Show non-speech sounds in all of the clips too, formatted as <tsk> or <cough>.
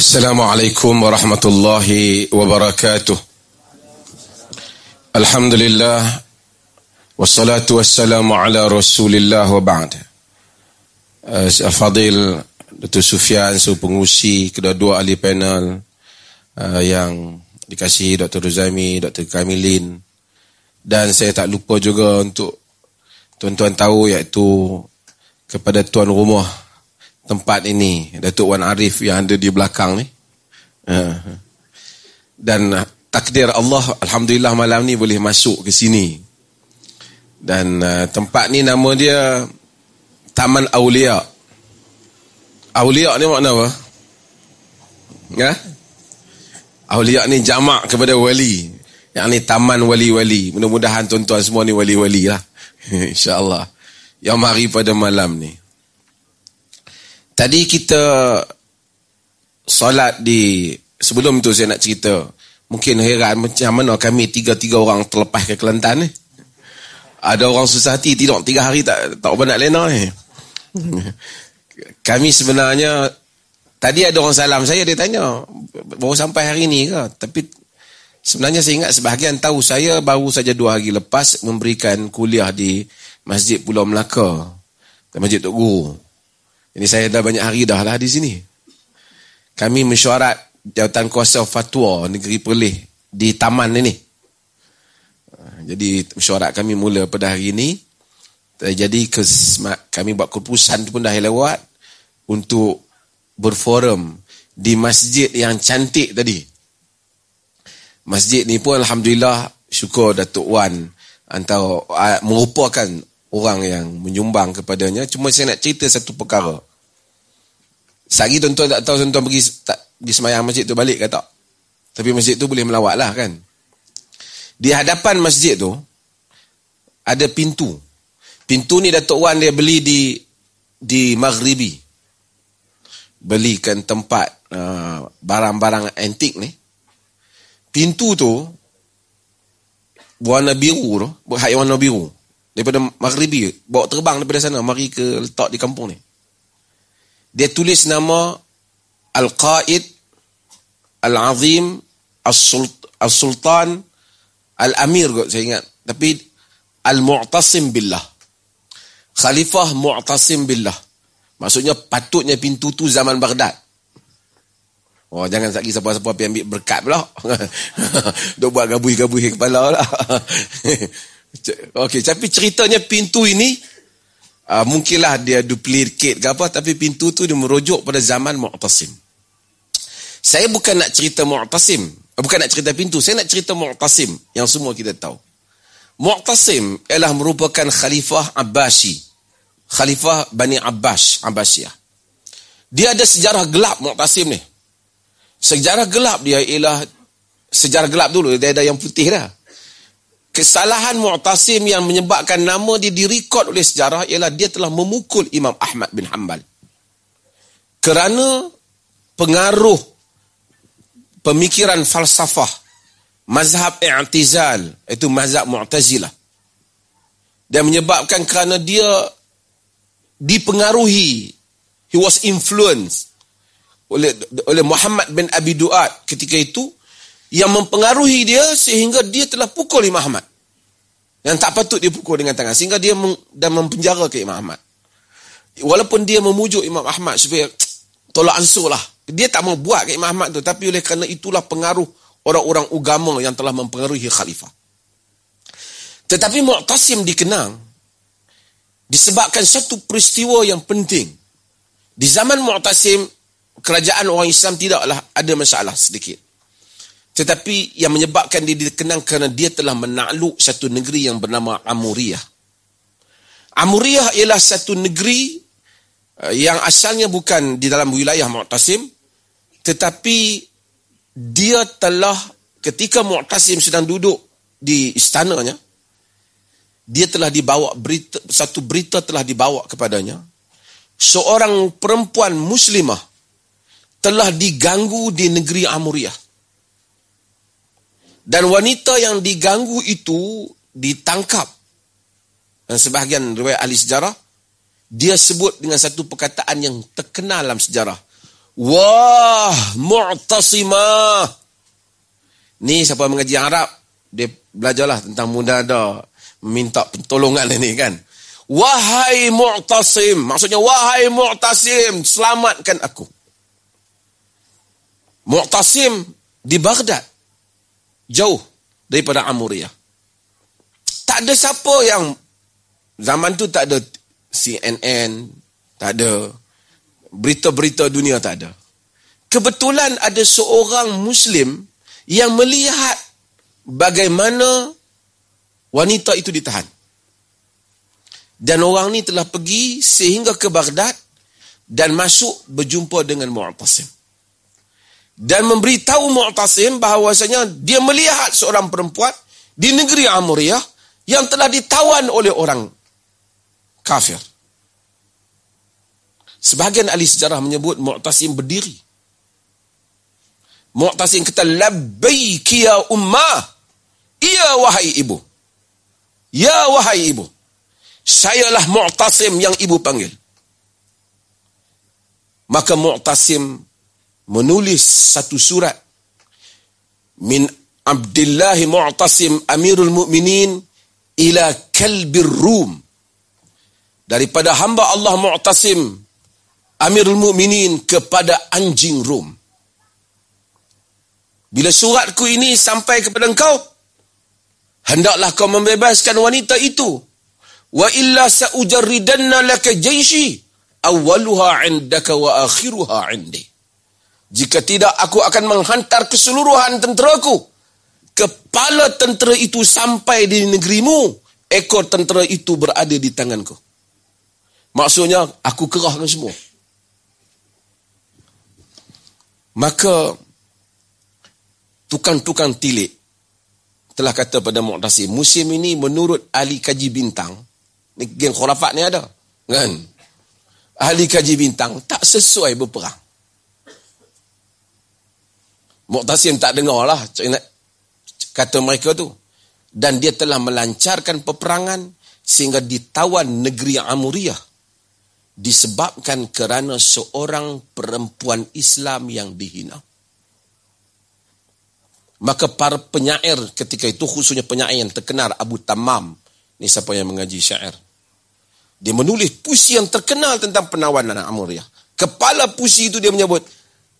السلام عليكم ورحمة الله وبركاته الحمد لله والصلاة والسلام على رسول الله وبعد Al-Fadil Dr. Sufyan su pengusi kedua-dua ahli panel uh, yang dikasihi Dr. Ruzami, Dr. Kamilin dan saya tak lupa juga untuk tuan-tuan tahu iaitu kepada tuan rumah tempat ini Datuk Wan Arif yang ada di belakang ni uh, dan takdir Allah Alhamdulillah malam ni boleh masuk ke sini dan uh, tempat ni nama dia Taman Aulia. Aulia ni makna apa? Ya? Aulia ni jamak kepada wali. Yang ni taman wali-wali. Mudah-mudahan tuan-tuan semua ni wali-wali lah. <laughs> InsyaAllah. Yang mari pada malam ni. Tadi kita solat di... Sebelum tu saya nak cerita. Mungkin heran macam mana kami tiga-tiga orang terlepas ke Kelantan ni. Ada orang susah hati tidur tiga hari tak tak apa nak lena ni. Kami sebenarnya tadi ada orang salam saya dia tanya baru sampai hari ni ke tapi sebenarnya saya ingat sebahagian tahu saya baru saja dua hari lepas memberikan kuliah di Masjid Pulau Melaka Masjid Tok Guru. Ini saya dah banyak hari dah lah di sini. Kami mesyuarat jawatan kuasa fatwa negeri Perlis di taman ini. Jadi mesyuarat kami mula pada hari ini. Jadi kami buat keputusan pun dah lewat untuk berforum di masjid yang cantik tadi. Masjid ni pun Alhamdulillah syukur Datuk Wan antara merupakan orang yang menyumbang kepadanya. Cuma saya nak cerita satu perkara. Sehari tuan-tuan tak tahu tuan-tuan pergi, tak, pergi semayang masjid tu balik ke tak? Tapi masjid tu boleh melawat lah kan? Di hadapan masjid tu ada pintu. Pintu ni Datuk Wan dia beli di di Maghribi. Belikan tempat uh, barang-barang antik ni. Pintu tu warna biru tu, hai warna biru. Daripada Maghribi, bawa terbang daripada sana mari ke letak di kampung ni. Dia tulis nama Al-Qaid Al-Azim Al-Sultan Al-Amir kot saya ingat. Tapi Al-Mu'tasim Billah. Khalifah Mu'tasim Billah. Maksudnya patutnya pintu tu zaman Baghdad. Oh jangan lagi siapa-siapa pergi ambil berkat pula. <laughs> Dok buat gabui-gabui kepala lah. <laughs> Okey, tapi ceritanya pintu ini uh, mungkinlah dia duplicate ke apa tapi pintu tu dia merujuk pada zaman Mu'tasim. Saya bukan nak cerita Mu'tasim, bukan nak cerita pintu, saya nak cerita Mu'tasim yang semua kita tahu. Mu'tasim ialah merupakan Khalifah Abbasi. Khalifah Bani Abbas, Abbasiyah. Dia ada sejarah gelap Mu'tasim ni. Sejarah gelap dia ialah sejarah gelap dulu, dia ada yang putih dah. Kesalahan Mu'tasim yang menyebabkan nama dia direkod oleh sejarah ialah dia telah memukul Imam Ahmad bin Hanbal. Kerana pengaruh pemikiran falsafah mazhab i'tizal itu mazhab mu'tazilah dan menyebabkan kerana dia dipengaruhi he was influenced oleh oleh Muhammad bin Abi Duat ketika itu yang mempengaruhi dia sehingga dia telah pukul Imam Ahmad yang tak patut dia pukul dengan tangan sehingga dia meng, dan mempenjara ke Imam Ahmad walaupun dia memujuk Imam Ahmad supaya <tsk> tolak ansur lah dia tak mau buat ke Imam Ahmad tu tapi oleh kerana itulah pengaruh orang-orang agama yang telah mempengaruhi khalifah. Tetapi Mu'tasim dikenang disebabkan satu peristiwa yang penting. Di zaman Mu'tasim kerajaan orang Islam tidaklah ada masalah sedikit. Tetapi yang menyebabkan dia dikenang kerana dia telah menakluk satu negeri yang bernama Amuriyah. Amuriyah ialah satu negeri eh, yang asalnya bukan di dalam wilayah Mu'tasim tetapi dia telah ketika Mu'tasim sedang duduk di istananya dia telah dibawa berita satu berita telah dibawa kepadanya seorang perempuan muslimah telah diganggu di negeri Amuriyah dan wanita yang diganggu itu ditangkap dan sebahagian riwayat ahli sejarah dia sebut dengan satu perkataan yang terkenal dalam sejarah Wah, mu'tasimah. Ni siapa mengaji Arab, dia belajarlah tentang muda ada minta pertolongan ini kan. Wahai mu'tasim, maksudnya wahai mu'tasim, selamatkan aku. Mu'tasim di Baghdad, jauh daripada Amuriyah. Tak ada siapa yang zaman tu tak ada CNN, tak ada berita-berita dunia tak ada. Kebetulan ada seorang Muslim yang melihat bagaimana wanita itu ditahan. Dan orang ni telah pergi sehingga ke Baghdad dan masuk berjumpa dengan Mu'tasim. Dan memberitahu Mu'tasim bahawasanya dia melihat seorang perempuan di negeri Amuriyah yang telah ditawan oleh orang kafir. Sebahagian ahli sejarah menyebut Mu'tasim berdiri. Mu'tasim kata, Labbaiki ya ummah. Ya wahai ibu. Ya wahai ibu sayalah Mu'tasim yang ibu panggil. Maka Mu'tasim menulis satu surat min Abdullah Mu'tasim Amirul Mukminin ila Kalbir Rum. Daripada hamba Allah Mu'tasim Amirul Mukminin kepada anjing Rum. Bila suratku ini sampai kepada engkau, hendaklah kau membebaskan wanita itu. Wa illa sa'ujarridanna laka jaishi awwaluha 'indaka wa akhiruha 'indi jika tidak aku akan menghantar keseluruhan tenteraku kepala tentera itu sampai di negerimu ekor tentera itu berada di tanganku maksudnya aku kerahkan semua maka tukang-tukang tilik telah kata pada Mu'tasim musim ini menurut ahli kaji bintang Ni geng khurafat ni ada. Kan? Ahli kaji bintang tak sesuai berperang. Muqtasim tak dengar lah kata mereka tu. Dan dia telah melancarkan peperangan sehingga ditawan negeri Amuriyah disebabkan kerana seorang perempuan Islam yang dihina. Maka para penyair ketika itu khususnya penyair yang terkenal Abu Tamam Ni siapa yang mengaji syair. Dia menulis puisi yang terkenal tentang penawanan Amuriyah. Kepala puisi itu dia menyebut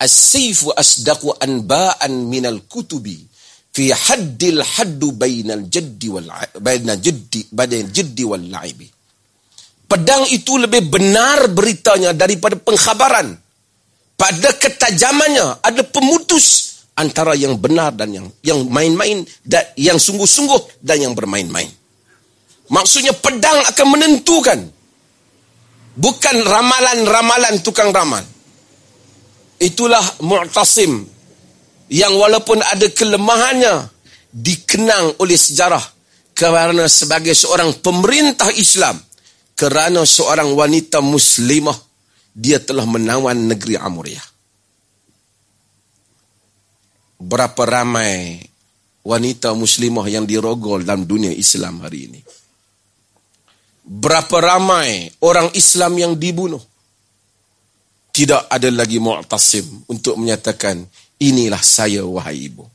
As-sayfu asdaqu anba'an minal kutubi fi haddil haddu bainal jaddi wal bainal jaddi bainal jaddi wal la'ibi. Pedang itu lebih benar beritanya daripada pengkhabaran. Pada ketajamannya ada pemutus antara yang benar dan yang yang main-main dan yang sungguh-sungguh dan yang bermain-main. Maksudnya pedang akan menentukan. Bukan ramalan-ramalan tukang ramal. Itulah Mu'tasim. Yang walaupun ada kelemahannya. Dikenang oleh sejarah. Kerana sebagai seorang pemerintah Islam. Kerana seorang wanita muslimah. Dia telah menawan negeri Amuriyah. Berapa ramai wanita muslimah yang dirogol dalam dunia Islam hari ini berapa ramai orang Islam yang dibunuh. Tidak ada lagi mu'tasim untuk menyatakan, inilah saya wahai ibu.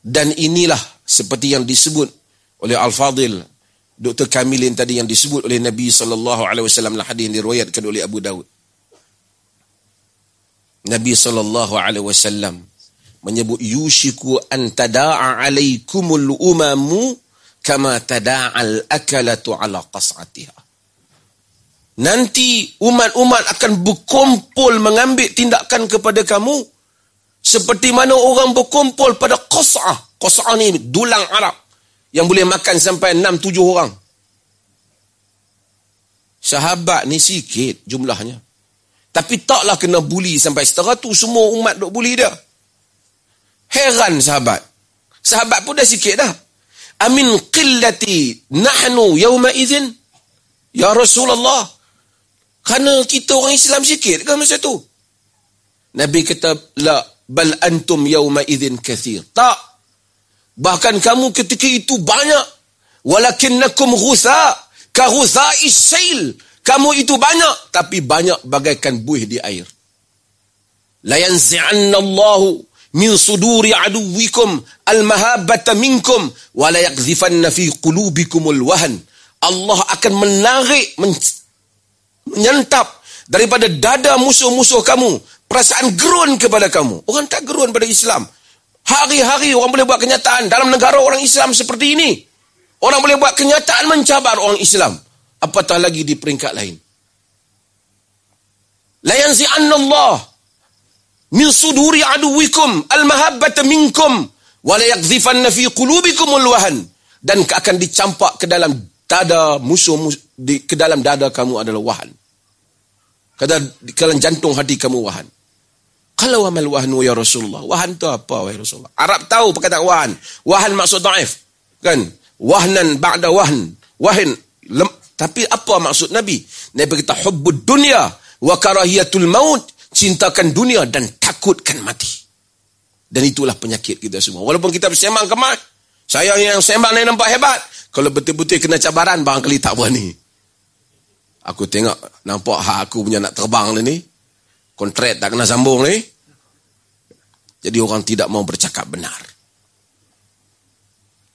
Dan inilah seperti yang disebut oleh Al-Fadhil, Dr. Kamilin tadi yang disebut oleh Nabi SAW dalam hadis yang diriwayatkan oleh Abu Dawud. Nabi SAW menyebut yushiku an tada'a alaikumul umamu kama tada'al akalatu ala qas'atiha. Nanti umat-umat akan berkumpul mengambil tindakan kepada kamu seperti mana orang berkumpul pada qas'ah. Qas'ah ni dulang Arab yang boleh makan sampai 6-7 orang. Sahabat ni sikit jumlahnya. Tapi taklah kena buli sampai setara tu semua umat duk buli dia. Heran sahabat. Sahabat pun dah sikit dah. Amin qillati nahnu yawma izin. Ya Rasulullah. Kerana kita orang Islam sikit kan masa tu? Nabi kata, La, bal antum yawma izin kathir. Tak. Bahkan kamu ketika itu banyak. Walakinnakum ghutha. Ka ghutha isail. Kamu itu banyak, tapi banyak bagaikan buih di air. La yanzi'anna Allahu min suduri aduwikum al-mahabbata minkum wa la yaqdhifanna fi qulubikumul wahan. Allah akan menarik, menyentap daripada dada musuh-musuh kamu perasaan gerun kepada kamu. Orang tak gerun pada Islam. Hari-hari orang boleh buat kenyataan dalam negara orang Islam seperti ini. Orang boleh buat kenyataan mencabar orang Islam. Apatah lagi di peringkat lain. La yanzi'anna Allah min suduri aduwikum al-mahabbata minkum wa la yakdhifanna fi qulubikum al-wahan dan akan dicampak ke dalam dada musuh, musuh di, ke dalam dada kamu adalah wahan. Kata di dalam jantung hati kamu wahan. Kalau amal wahnu ya Rasulullah. Wahan tu apa wahai Rasulullah? Arab tahu perkataan wahan. Wahan maksud daif. Kan? Wahnan ba'da wahn. Wahin tapi apa maksud Nabi? Nabi kita hubbud dunia wa karahiyatul maut, cintakan dunia dan takutkan mati. Dan itulah penyakit kita semua. Walaupun kita bersembang kemas, saya yang sembang ni nampak hebat. Kalau betul-betul kena cabaran, barangkali tak berani. Aku tengok, nampak hak aku punya nak terbang ni. Kontrak tak kena sambung ni. Jadi orang tidak mau bercakap benar.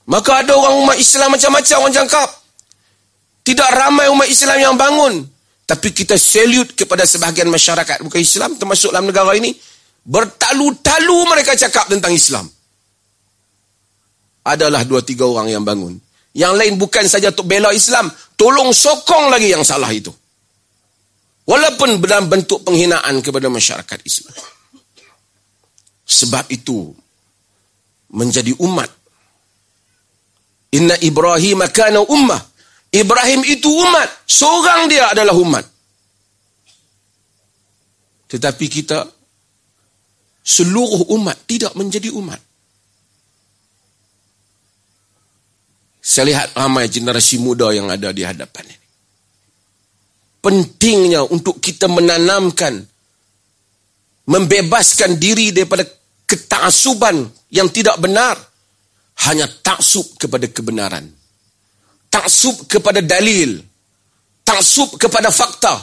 Maka ada orang umat Islam macam-macam orang jangkap. Tidak ramai umat Islam yang bangun. Tapi kita salute kepada sebahagian masyarakat bukan Islam termasuk dalam negara ini. Bertalu-talu mereka cakap tentang Islam. Adalah dua tiga orang yang bangun. Yang lain bukan saja untuk bela Islam. Tolong sokong lagi yang salah itu. Walaupun dalam bentuk penghinaan kepada masyarakat Islam. Sebab itu menjadi umat. Inna Ibrahim kana ummah Ibrahim itu umat. Seorang dia adalah umat. Tetapi kita, seluruh umat tidak menjadi umat. Saya lihat ramai generasi muda yang ada di hadapan ini. Pentingnya untuk kita menanamkan, membebaskan diri daripada ketasuban yang tidak benar. Hanya taksub kepada kebenaran taksub kepada dalil, taksub kepada fakta,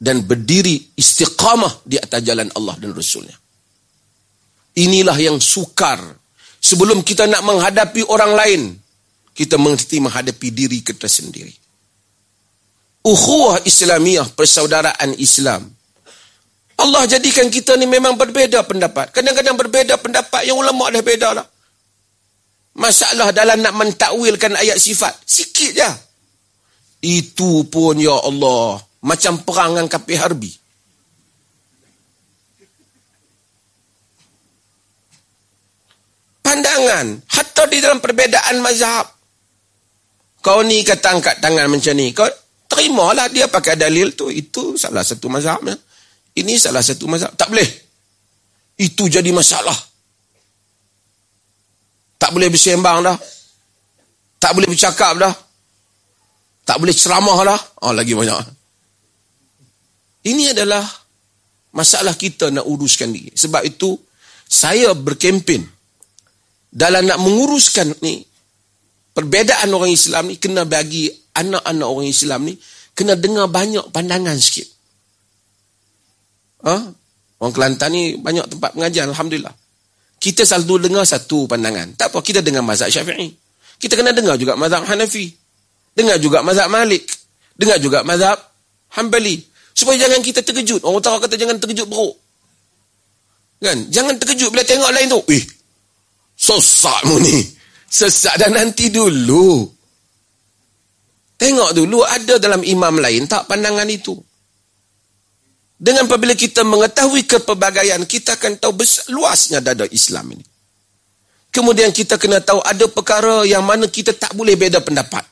dan berdiri istiqamah di atas jalan Allah dan Rasulnya. Inilah yang sukar. Sebelum kita nak menghadapi orang lain, kita mesti menghadapi diri kita sendiri. Ukhuwah Islamiyah, persaudaraan Islam. Allah jadikan kita ni memang berbeza pendapat. Kadang-kadang berbeza pendapat yang ulama dah beda lah. Masalah dalam nak mentakwilkan ayat sifat. Sikit je. Itu pun ya Allah. Macam perang dengan kapi harbi. Pandangan. Hatta di dalam perbezaan mazhab. Kau ni kata angkat tangan macam ni. Kau terimalah dia pakai dalil tu. Itu salah satu mazhabnya. Ini salah satu mazhab. Tak boleh. Itu jadi masalah. Tak boleh bersembang dah. Tak boleh bercakap dah. Tak boleh ceramah dah. Oh, lagi banyak. Ini adalah masalah kita nak uruskan diri. Sebab itu, saya berkempen dalam nak menguruskan ni, perbezaan orang Islam ni, kena bagi anak-anak orang Islam ni, kena dengar banyak pandangan sikit. Ha? Orang Kelantan ni banyak tempat pengajian, Alhamdulillah. Kita selalu dengar satu pandangan. Tak apa, kita dengar mazhab syafi'i. Kita kena dengar juga mazhab Hanafi. Dengar juga mazhab Malik. Dengar juga mazhab Hanbali. Supaya jangan kita terkejut. Orang tahu kata jangan terkejut buruk. Kan? Jangan terkejut bila tengok lain tu. Eh, sosak mu ni. Sesat dah nanti dulu. Tengok dulu ada dalam imam lain tak pandangan itu. Dengan apabila kita mengetahui kepelbagaian, kita akan tahu besar, luasnya dada Islam ini. Kemudian kita kena tahu ada perkara yang mana kita tak boleh beda pendapat.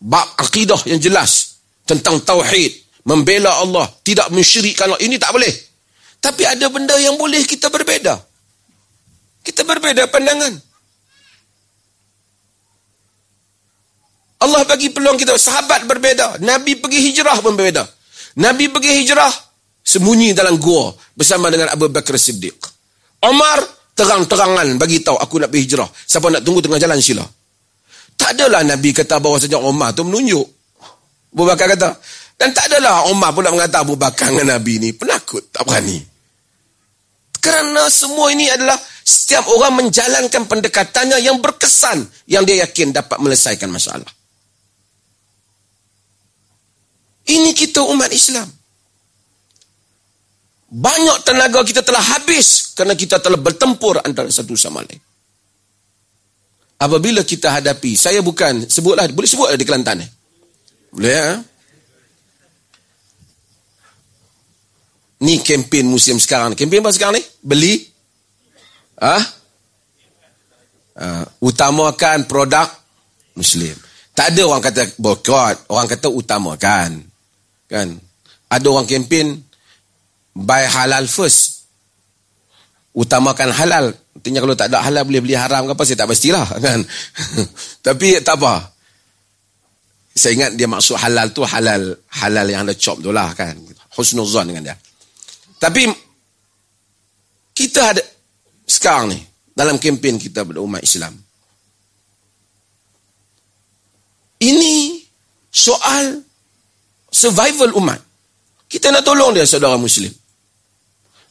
Bab akidah yang jelas tentang tauhid, membela Allah, tidak mensyirikkan Allah, ini tak boleh. Tapi ada benda yang boleh kita berbeda. Kita berbeda pandangan. Allah bagi peluang kita, sahabat berbeda, Nabi pergi hijrah pun berbeda. Nabi pergi hijrah sembunyi dalam gua bersama dengan Abu Bakar Siddiq. Omar terang-terangan bagi tahu aku nak pergi hijrah. Siapa nak tunggu tengah jalan sila. Tak adalah Nabi kata bahawa saja Omar tu menunjuk. Abu Bakar kata. Dan tak adalah Umar pula mengata Abu Bakar dengan Nabi ni. Penakut, tak berani. Kerana semua ini adalah setiap orang menjalankan pendekatannya yang berkesan. Yang dia yakin dapat melesaikan masalah. Ini kita umat Islam. Banyak tenaga kita telah habis kerana kita telah bertempur antara satu sama lain. Apabila kita hadapi, saya bukan, sebutlah, boleh sebutlah di Kelantan. Eh? Boleh ya? Ni kempen musim sekarang. Kempen apa sekarang ni? Beli? Ah? Uh, utamakan produk Muslim. Tak ada orang kata boykot. Orang kata utamakan. Kan? Ada orang kempen buy halal first. Utamakan halal. Artinya kalau tak ada halal boleh beli haram ke apa, saya tak pastilah. <laughs> Kan? Tapi tak apa. Saya ingat dia maksud halal tu halal halal yang ada chop tu lah kan. Husnuzan dengan dia. Tapi kita ada sekarang ni dalam kempen kita pada umat Islam. Ini soal survival umat. Kita nak tolong dia saudara muslim.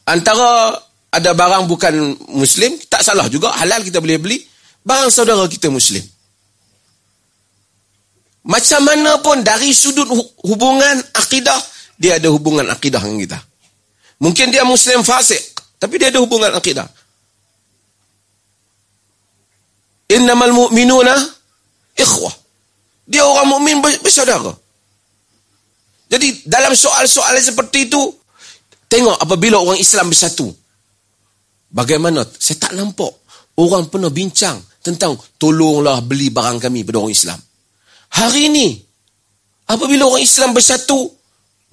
Antara ada barang bukan muslim, tak salah juga, halal kita boleh beli. Barang saudara kita muslim. Macam mana pun dari sudut hubungan akidah, dia ada hubungan akidah dengan kita. Mungkin dia muslim fasik, tapi dia ada hubungan akidah. Innamal mu'minuna ikhwah. Dia orang mukmin bersaudara. Jadi dalam soal-soal seperti itu, Tengok apabila orang Islam bersatu. Bagaimana? Saya tak nampak. Orang pernah bincang tentang tolonglah beli barang kami pada orang Islam. Hari ini, apabila orang Islam bersatu,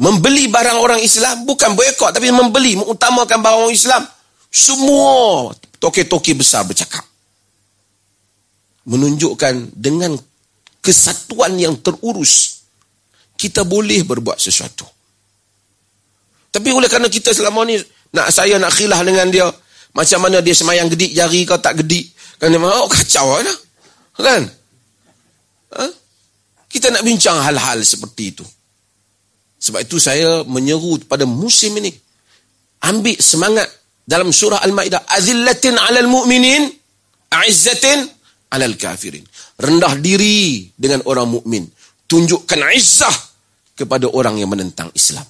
membeli barang orang Islam, bukan boykot tapi membeli, mengutamakan barang orang Islam, semua toke-toke besar bercakap. Menunjukkan dengan kesatuan yang terurus, kita boleh berbuat sesuatu. Tapi oleh kerana kita selama ni nak saya nak khilah dengan dia, macam mana dia semayang gedik jari kau tak gedik. Kan dia oh kacau lah. Kan? Ha? Kita nak bincang hal-hal seperti itu. Sebab itu saya menyeru pada musim ini. Ambil semangat dalam surah Al-Ma'idah. Azillatin alal mu'minin. A'izzatin alal kafirin. Rendah diri dengan orang mukmin. Tunjukkan izzah kepada orang yang menentang Islam.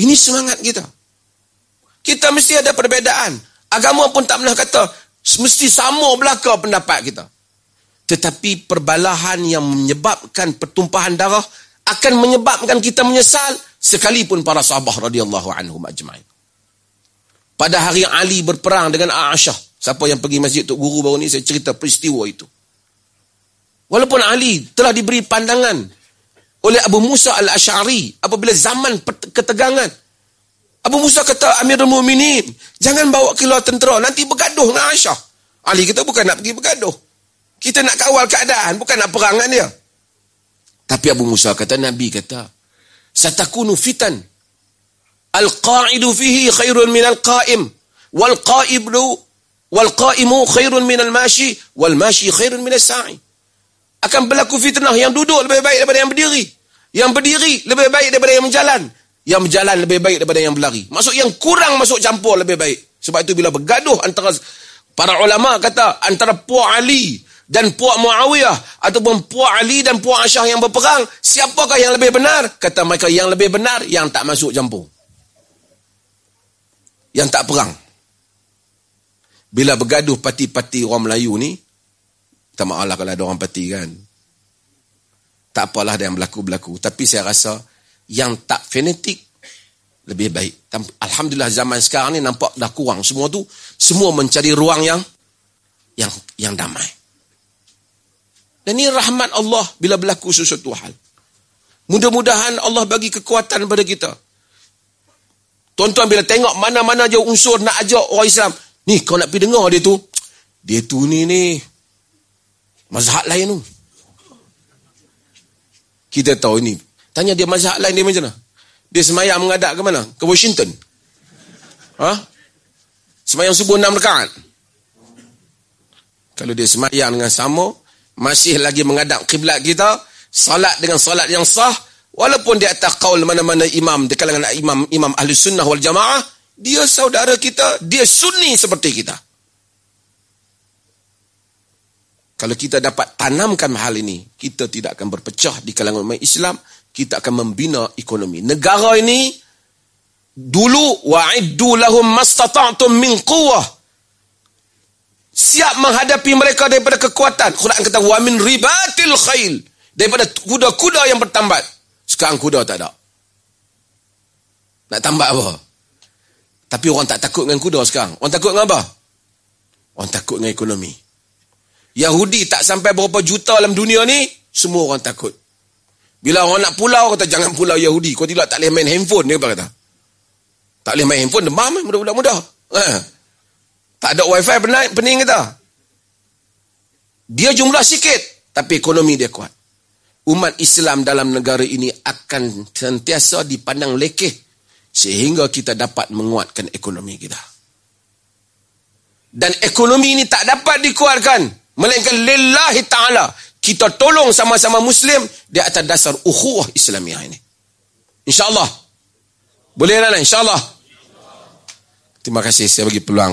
Ini semangat kita. Kita mesti ada perbezaan. Agama pun tak pernah kata mesti sama belaka pendapat kita. Tetapi perbalahan yang menyebabkan pertumpahan darah akan menyebabkan kita menyesal sekalipun para sahabat radhiyallahu anhum ajma'in. Pada hari Ali berperang dengan Aisyah, siapa yang pergi masjid Tok Guru baru ni saya cerita peristiwa itu. Walaupun Ali telah diberi pandangan oleh Abu Musa al-Ash'ari apabila zaman ketegangan. Abu Musa kata Amirul Mu'minin, jangan bawa keluar tentera, nanti bergaduh dengan Aisyah. Ali kita bukan nak pergi bergaduh. Kita nak kawal keadaan, bukan nak perang dengan dia. Tapi Abu Musa kata, Nabi kata, Satakunu fitan. Al-qa'idu fihi khairun minal qa'im. Wal-qa'ibu wal-qa'imu khairun minal mashi. Wal-mashi khairun minal sa'i akan berlaku fitnah yang duduk lebih baik daripada yang berdiri. Yang berdiri lebih baik daripada yang berjalan. Yang berjalan lebih baik daripada yang berlari. Maksud yang kurang masuk campur lebih baik. Sebab itu bila bergaduh antara para ulama kata antara Puak Ali dan Puak Muawiyah ataupun Puak Ali dan Puak Asyah yang berperang, siapakah yang lebih benar? Kata mereka yang lebih benar yang tak masuk campur. Yang tak perang. Bila bergaduh parti-parti orang Melayu ni, tak maaf lah kalau ada orang pati kan. Tak apalah ada yang berlaku-berlaku. Tapi saya rasa yang tak fanatik lebih baik. Alhamdulillah zaman sekarang ni nampak dah kurang. Semua tu, semua mencari ruang yang yang yang damai. Dan ini rahmat Allah bila berlaku sesuatu hal. Mudah-mudahan Allah bagi kekuatan pada kita. Tuan-tuan bila tengok mana-mana je unsur nak ajak orang Islam. Ni kau nak pergi dengar dia tu. Dia tu ni ni. Mazhab lain tu. Kita tahu ini. Tanya dia mazhab lain dia macam mana? Dia semayang mengadap ke mana? Ke Washington? Ha? Semayang subuh enam rekat. Kalau dia semayang dengan sama, masih lagi mengadap kiblat kita, salat dengan salat yang sah, walaupun di atas kaul mana-mana imam, di kalangan imam, imam ahli sunnah wal jamaah, dia saudara kita, dia sunni seperti kita. Kalau kita dapat tanamkan hal ini, kita tidak akan berpecah di kalangan umat Islam, kita akan membina ekonomi. Negara ini, dulu, wa'iddu lahum mastata'tum min quwah. Siap menghadapi mereka daripada kekuatan. Quran kata, wa min ribatil khail. Daripada kuda-kuda yang bertambat. Sekarang kuda tak ada. Nak tambat apa? Tapi orang tak takut dengan kuda sekarang. Orang takut dengan apa? Orang takut dengan ekonomi. Yahudi tak sampai berapa juta dalam dunia ni, semua orang takut. Bila orang nak pulau, kata jangan pulau Yahudi. Kau tidak tak boleh main handphone, dia kata. Tak boleh main handphone, demam eh, mudah-mudah mudah. Eh. Tak ada wifi pening, pening kata. Dia jumlah sikit, tapi ekonomi dia kuat. Umat Islam dalam negara ini akan sentiasa dipandang lekeh sehingga kita dapat menguatkan ekonomi kita. Dan ekonomi ini tak dapat dikuatkan Melainkan lillahi ta'ala. Kita tolong sama-sama Muslim di atas dasar ukhuwah Islamiah ini. InsyaAllah. Boleh tak? InsyaAllah. Terima kasih. Saya bagi peluang.